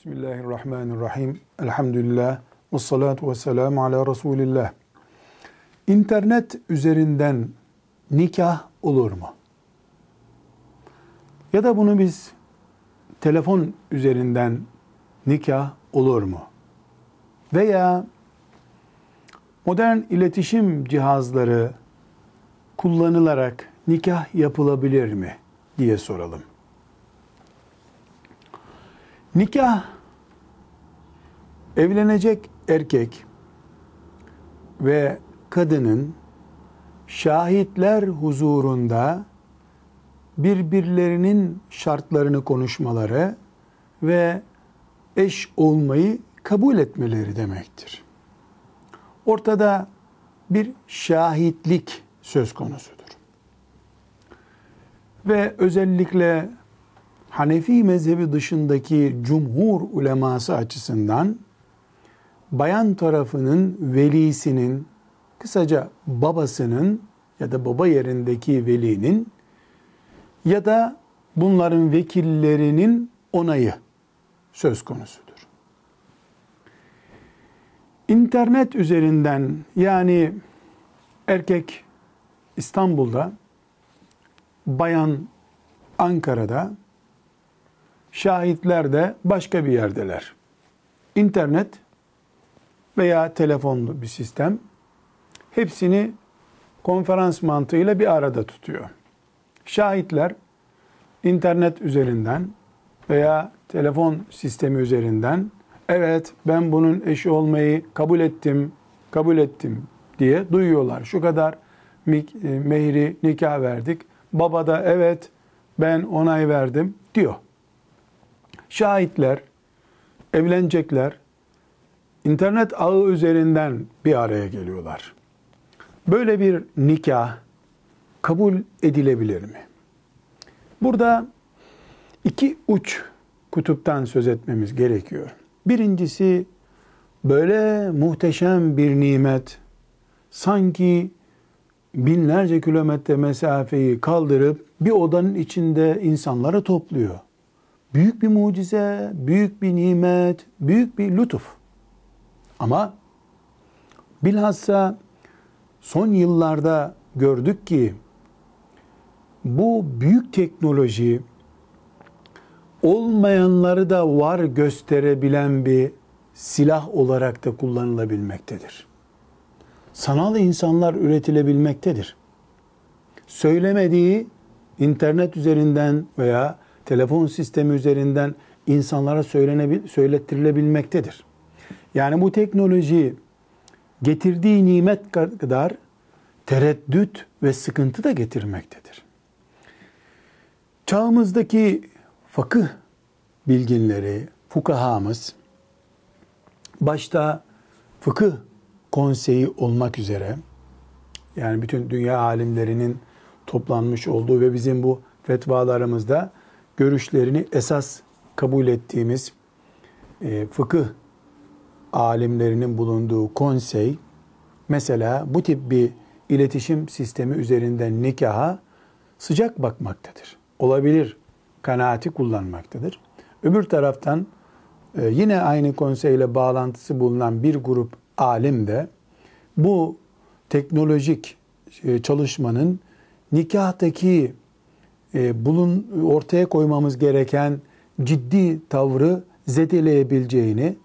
Bismillahirrahmanirrahim. Elhamdülillah. Ve salatu ve selamu ala Resulillah. İnternet üzerinden nikah olur mu? Ya da bunu biz telefon üzerinden nikah olur mu? Veya modern iletişim cihazları kullanılarak nikah yapılabilir mi diye soralım. Nikah evlenecek erkek ve kadının şahitler huzurunda birbirlerinin şartlarını konuşmaları ve eş olmayı kabul etmeleri demektir. Ortada bir şahitlik söz konusudur. Ve özellikle Hanefi mezhebi dışındaki cumhur uleması açısından bayan tarafının velisinin kısaca babasının ya da baba yerindeki velinin ya da bunların vekillerinin onayı söz konusudur. İnternet üzerinden yani erkek İstanbul'da, bayan Ankara'da, şahitler de başka bir yerdeler. İnternet veya telefonlu bir sistem hepsini konferans mantığıyla bir arada tutuyor. Şahitler internet üzerinden veya telefon sistemi üzerinden evet ben bunun eşi olmayı kabul ettim, kabul ettim diye duyuyorlar. Şu kadar e, mehri nikah verdik. Baba da evet ben onay verdim diyor. Şahitler evlenecekler. internet ağı üzerinden bir araya geliyorlar. Böyle bir nikah kabul edilebilir mi? Burada iki uç kutuptan söz etmemiz gerekiyor. Birincisi böyle muhteşem bir nimet sanki binlerce kilometre mesafeyi kaldırıp bir odanın içinde insanları topluyor. Büyük bir mucize, büyük bir nimet, büyük bir lütuf. Ama bilhassa son yıllarda gördük ki bu büyük teknoloji olmayanları da var gösterebilen bir silah olarak da kullanılabilmektedir. Sanal insanlar üretilebilmektedir. Söylemediği internet üzerinden veya telefon sistemi üzerinden insanlara söylettirilebilmektedir. Yani bu teknoloji getirdiği nimet kadar tereddüt ve sıkıntı da getirmektedir. Çağımızdaki fakıh bilginleri, fukahamız, başta fıkıh konseyi olmak üzere, yani bütün dünya alimlerinin toplanmış olduğu ve bizim bu fetvalarımızda görüşlerini esas kabul ettiğimiz e, fıkıh alimlerinin bulunduğu konsey mesela bu tip bir iletişim sistemi üzerinden nikaha sıcak bakmaktadır. Olabilir kanaati kullanmaktadır. Öbür taraftan e, yine aynı konseyle bağlantısı bulunan bir grup alim de bu teknolojik e, çalışmanın nikahtaki e, bulun ortaya koymamız gereken ciddi tavrı zedeleyebileceğini,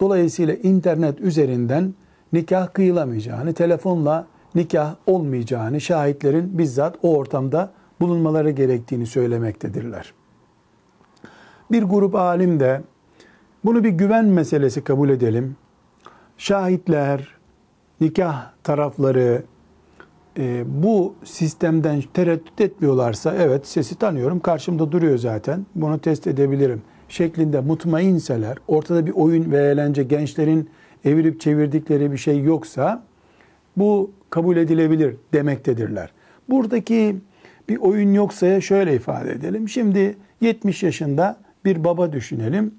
dolayısıyla internet üzerinden nikah kıyılamayacağını, telefonla nikah olmayacağını şahitlerin bizzat o ortamda bulunmaları gerektiğini söylemektedirler. Bir grup alim de bunu bir güven meselesi kabul edelim. Şahitler, nikah tarafları, e, bu sistemden tereddüt etmiyorlarsa evet sesi tanıyorum karşımda duruyor zaten bunu test edebilirim şeklinde mutmainseler ortada bir oyun ve eğlence gençlerin evirip çevirdikleri bir şey yoksa bu kabul edilebilir demektedirler. Buradaki bir oyun yoksa şöyle ifade edelim. Şimdi 70 yaşında bir baba düşünelim.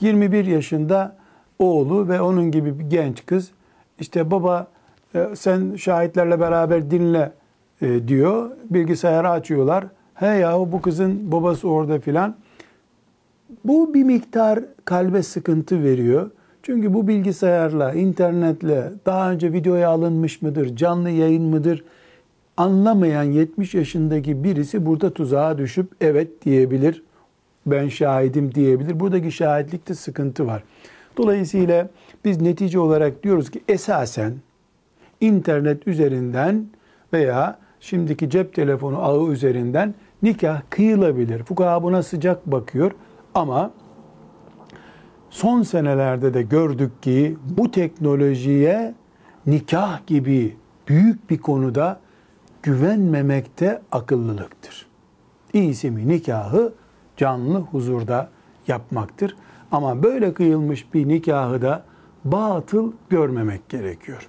21 yaşında oğlu ve onun gibi bir genç kız işte baba sen şahitlerle beraber dinle e, diyor. Bilgisayarı açıyorlar. He yahu bu kızın babası orada filan. Bu bir miktar kalbe sıkıntı veriyor. Çünkü bu bilgisayarla, internetle daha önce videoya alınmış mıdır, canlı yayın mıdır anlamayan 70 yaşındaki birisi burada tuzağa düşüp evet diyebilir. Ben şahidim diyebilir. Buradaki şahitlikte sıkıntı var. Dolayısıyla biz netice olarak diyoruz ki esasen internet üzerinden veya şimdiki cep telefonu ağı üzerinden nikah kıyılabilir. Fukaha buna sıcak bakıyor ama son senelerde de gördük ki bu teknolojiye nikah gibi büyük bir konuda güvenmemekte akıllılıktır. İyisi mi nikahı canlı huzurda yapmaktır. Ama böyle kıyılmış bir nikahı da batıl görmemek gerekiyor.